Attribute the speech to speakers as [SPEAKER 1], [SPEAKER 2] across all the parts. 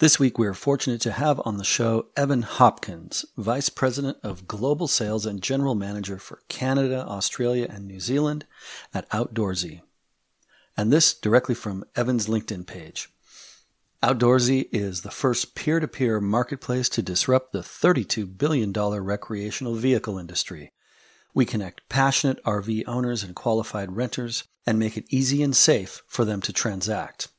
[SPEAKER 1] This week, we are fortunate to have on the show Evan Hopkins, Vice President of Global Sales and General Manager for Canada, Australia, and New Zealand at Outdoorsy. And this directly from Evan's LinkedIn page. Outdoorsy is the first peer to peer marketplace to disrupt the $32 billion recreational vehicle industry. We connect passionate RV owners and qualified renters and make it easy and safe for them to transact.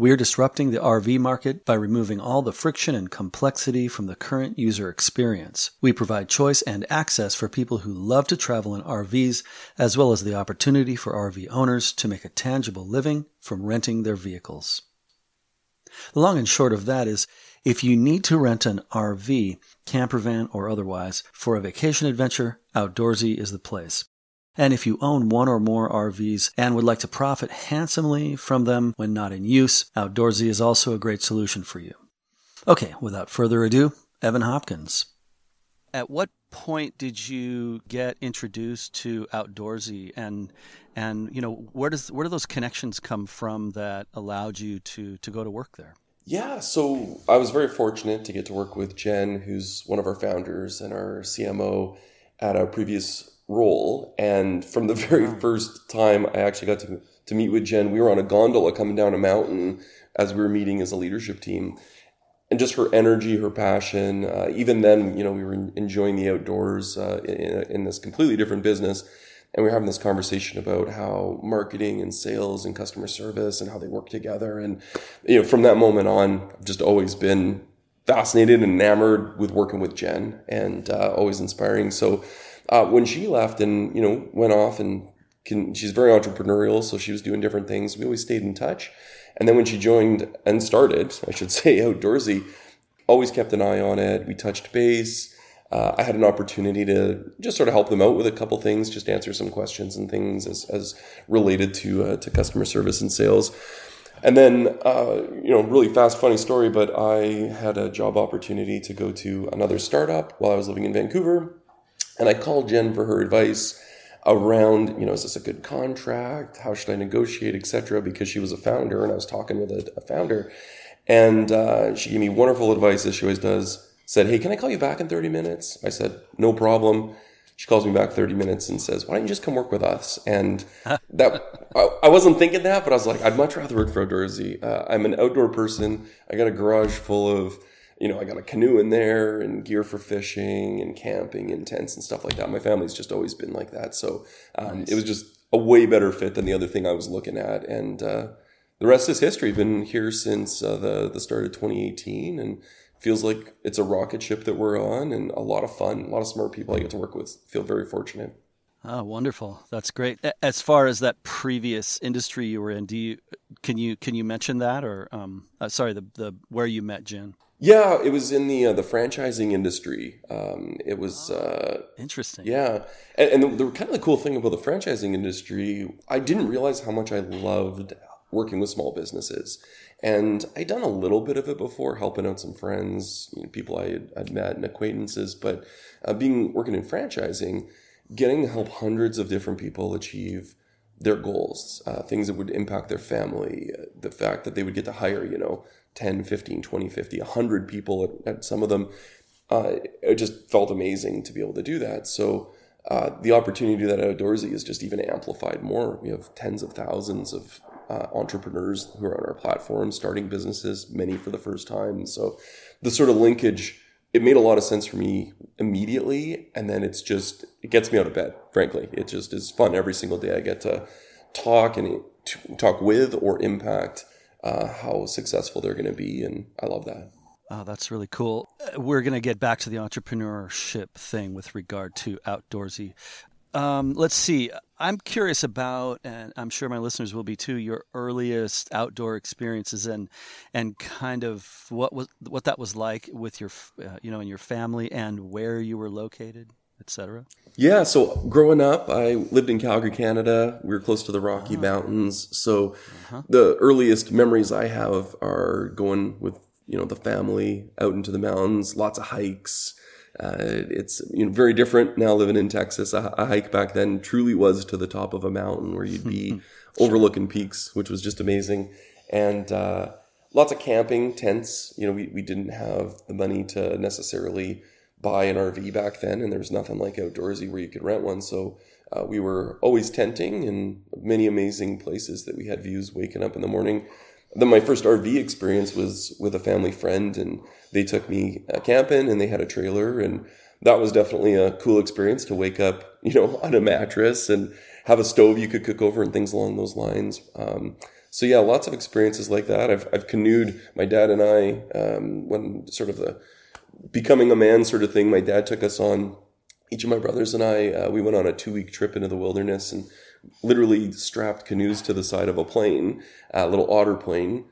[SPEAKER 1] We are disrupting the RV market by removing all the friction and complexity from the current user experience. We provide choice and access for people who love to travel in RVs, as well as the opportunity for RV owners to make a tangible living from renting their vehicles. The long and short of that is if you need to rent an RV, camper van, or otherwise for a vacation adventure, Outdoorsy is the place. And if you own one or more RVs and would like to profit handsomely from them when not in use, Outdoorsy is also a great solution for you. Okay, without further ado, Evan Hopkins. At what point did you get introduced to Outdoorsy and and you know where does where do those connections come from that allowed you to to go to work there?
[SPEAKER 2] Yeah, so I was very fortunate to get to work with Jen, who's one of our founders and our CMO at a previous role. And from the very first time I actually got to, to meet with Jen, we were on a gondola coming down a mountain as we were meeting as a leadership team. And just her energy, her passion. Uh, even then, you know, we were enjoying the outdoors uh, in, in this completely different business. And we were having this conversation about how marketing and sales and customer service and how they work together. And, you know, from that moment on, I've just always been fascinated and enamored with working with Jen and uh, always inspiring. So, uh, when she left and you know went off and can, she's very entrepreneurial, so she was doing different things. We always stayed in touch. And then when she joined and started, I should say, outdoorsy, always kept an eye on it. We touched base. Uh, I had an opportunity to just sort of help them out with a couple things, just answer some questions and things as, as related to uh, to customer service and sales. And then, uh, you know, really fast, funny story, but I had a job opportunity to go to another startup while I was living in Vancouver. And I called Jen for her advice around, you know, is this a good contract? How should I negotiate, etc. Because she was a founder, and I was talking with a, a founder, and uh, she gave me wonderful advice as she always does. Said, "Hey, can I call you back in thirty minutes?" I said, "No problem." She calls me back 30 minutes and says, Why don't you just come work with us? And that, I, I, wasn't thinking that, but I was like, I'd much rather work for Outdoorsy. Uh, I'm an outdoor person. I got a garage full of you know, I got a canoe in there and gear for fishing and camping and tents and stuff like that. My family's just always been like that. So um, nice. it was just a way better fit than the other thing I was looking at. And uh, the rest is history. Been here since uh, the, the start of 2018 and feels like it's a rocket ship that we're on and a lot of fun, a lot of smart people I get to work with. Feel very fortunate.
[SPEAKER 1] Oh, wonderful! That's great. As far as that previous industry you were in, do you can you can you mention that or um, uh, sorry the the where you met Jen?
[SPEAKER 2] Yeah, it was in the uh, the franchising industry. Um, it was uh,
[SPEAKER 1] interesting.
[SPEAKER 2] Yeah, and, and the, the, kind of the cool thing about the franchising industry, I didn't realize how much I loved working with small businesses, and I'd done a little bit of it before, helping out some friends, you know, people I had, I'd met and acquaintances. But uh, being working in franchising, getting to help hundreds of different people achieve their goals, uh, things that would impact their family, uh, the fact that they would get to hire, you know 10, 15, 20, 50, 100 people at, at some of them. Uh, it just felt amazing to be able to do that. So uh, the opportunity to do that outdoorsy is just even amplified more. We have tens of thousands of uh, entrepreneurs who are on our platform, starting businesses, many for the first time. So the sort of linkage, it made a lot of sense for me immediately. And then it's just, it gets me out of bed, frankly. It just is fun every single day. I get to talk and talk with or impact uh, how successful they're going to be. And I love that.
[SPEAKER 1] Oh, that's really cool. Uh, we're going to get back to the entrepreneurship thing with regard to outdoorsy. Um, let's see. I'm curious about, and I'm sure my listeners will be too, your earliest outdoor experiences and and kind of what was what that was like with your, uh, you know, in your family and where you were located etc.
[SPEAKER 2] Yeah, so growing up, I lived in Calgary, Canada. We were close to the Rocky oh. Mountains, so uh-huh. the earliest memories I have are going with you know the family out into the mountains. Lots of hikes. Uh, it's you know, very different now living in Texas. A, a, hike back then truly was to the top of a mountain where you'd be overlooking peaks, which was just amazing. And uh, lots of camping tents. You know, we, we didn't have the money to necessarily buy an RV back then, and there was nothing like outdoorsy where you could rent one. So uh, we were always tenting in many amazing places that we had views waking up in the morning. Then my first RV experience was with a family friend, and they took me uh, camping, and they had a trailer, and that was definitely a cool experience to wake up, you know, on a mattress and have a stove you could cook over and things along those lines. Um, so yeah, lots of experiences like that. I've I've canoed. My dad and I, um, when sort of the becoming a man sort of thing. My dad took us on. Each of my brothers and I, uh, we went on a two week trip into the wilderness and literally strapped canoes to the side of a plane, a little otter plane,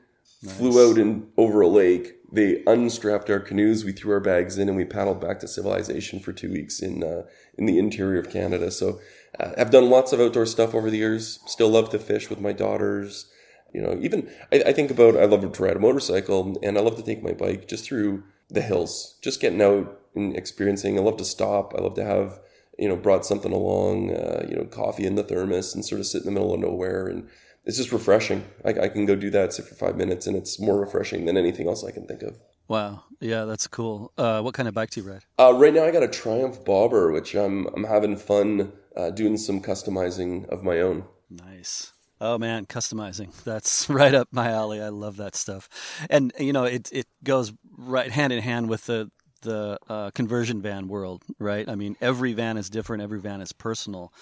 [SPEAKER 2] nice. flew out and over a lake. They unstrapped our canoes. We threw our bags in and we paddled back to civilization for two weeks in uh, in the interior of Canada. So uh, I've done lots of outdoor stuff over the years. Still love to fish with my daughters. You know, even I, I think about I love to ride a motorcycle and I love to take my bike just through the hills, just getting out and experiencing. I love to stop. I love to have you know brought something along, uh, you know, coffee in the thermos and sort of sit in the middle of nowhere and it's just refreshing. I, I can go do that sit for five minutes, and it's more refreshing than anything else I can think of.
[SPEAKER 1] Wow, yeah, that's cool. Uh, what kind of bike do you ride?
[SPEAKER 2] Uh, right now, I got a Triumph Bobber, which I'm I'm having fun uh, doing some customizing of my own.
[SPEAKER 1] Nice. Oh man, customizing. That's right up my alley. I love that stuff. And you know, it it goes right hand in hand with the the uh, conversion van world, right? I mean, every van is different, every van is personal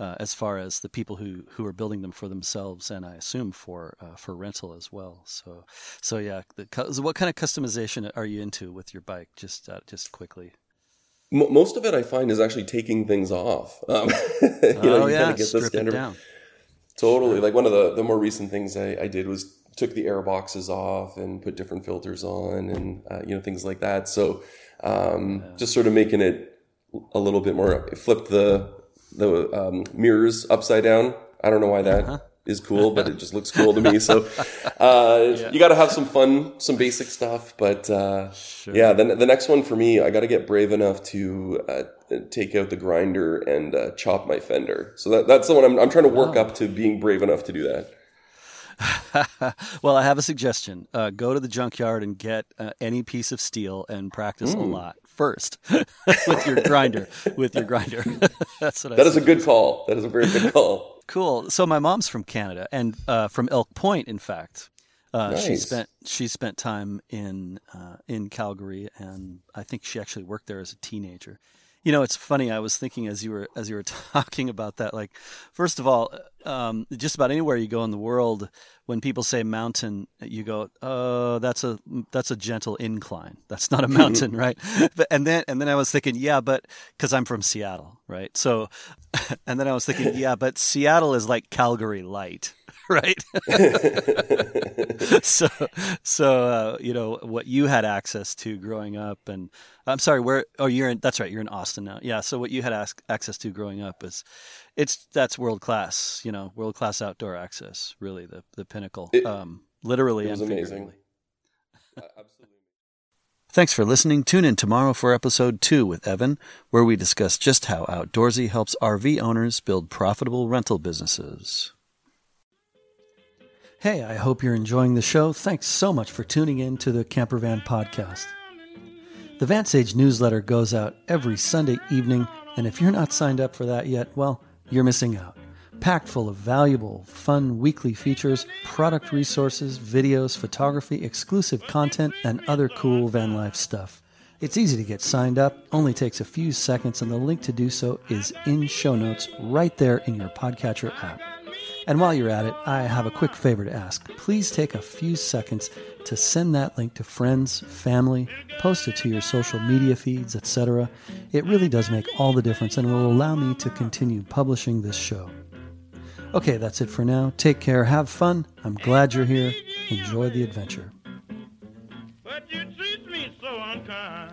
[SPEAKER 1] uh, as far as the people who, who are building them for themselves, and I assume for uh, for rental as well. So, so yeah, the, so what kind of customization are you into with your bike? Just uh, just quickly.
[SPEAKER 2] Most of it, I find, is actually taking things off. Um,
[SPEAKER 1] you know, oh you yeah, get strip the standard.
[SPEAKER 2] Totally. Sure. Like one of the, the more recent things I, I did was took the air boxes off and put different filters on and uh, you know things like that. So um, yeah. just sort of making it a little bit more. Flipped the the um, mirrors upside down. I don't know why that uh-huh. is cool, but it just looks cool to me. So uh, yeah. you got to have some fun, some basic stuff. But uh, sure. yeah, then the next one for me, I got to get brave enough to uh, take out the grinder and uh, chop my fender. So that, that's the one I'm, I'm trying to work oh. up to being brave enough to do that.
[SPEAKER 1] well, I have a suggestion. Uh, go to the junkyard and get uh, any piece of steel and practice mm. a lot first with your grinder. With your grinder.
[SPEAKER 2] That's what. That I is a good call. That is a very good call.
[SPEAKER 1] cool. So my mom's from Canada and uh, from Elk Point, in fact. Uh, nice. She spent she spent time in uh, in Calgary, and I think she actually worked there as a teenager. You know, it's funny. I was thinking as you were as you were talking about that. Like, first of all, um, just about anywhere you go in the world, when people say mountain, you go, "Oh, that's a that's a gentle incline. That's not a mountain, right?" But, and then and then I was thinking, yeah, but because I'm from Seattle, right? So, and then I was thinking, yeah, but Seattle is like Calgary light, right? so, so uh, you know what you had access to growing up, and I'm sorry, where? Oh, you're in. That's right, you're in Austin now. Yeah. So what you had ask, access to growing up is, it's that's world class. You know, world class outdoor access. Really, the the pinnacle. It, um, literally and amazing. absolutely. Thanks for listening. Tune in tomorrow for episode two with Evan, where we discuss just how Outdoorsy helps RV owners build profitable rental businesses. Hey, I hope you're enjoying the show. Thanks so much for tuning in to the Campervan Podcast. The VanSage newsletter goes out every Sunday evening, and if you're not signed up for that yet, well, you're missing out. Packed full of valuable, fun weekly features, product resources, videos, photography, exclusive content, and other cool van life stuff. It's easy to get signed up, only takes a few seconds, and the link to do so is in show notes right there in your podcatcher app. And while you're at it, I have a quick favor to ask. Please take a few seconds to send that link to friends, family, post it to your social media feeds, etc. It really does make all the difference and will allow me to continue publishing this show. Okay, that's it for now. Take care, have fun. I'm glad you're here. Enjoy the adventure.
[SPEAKER 3] the fast mail train I see.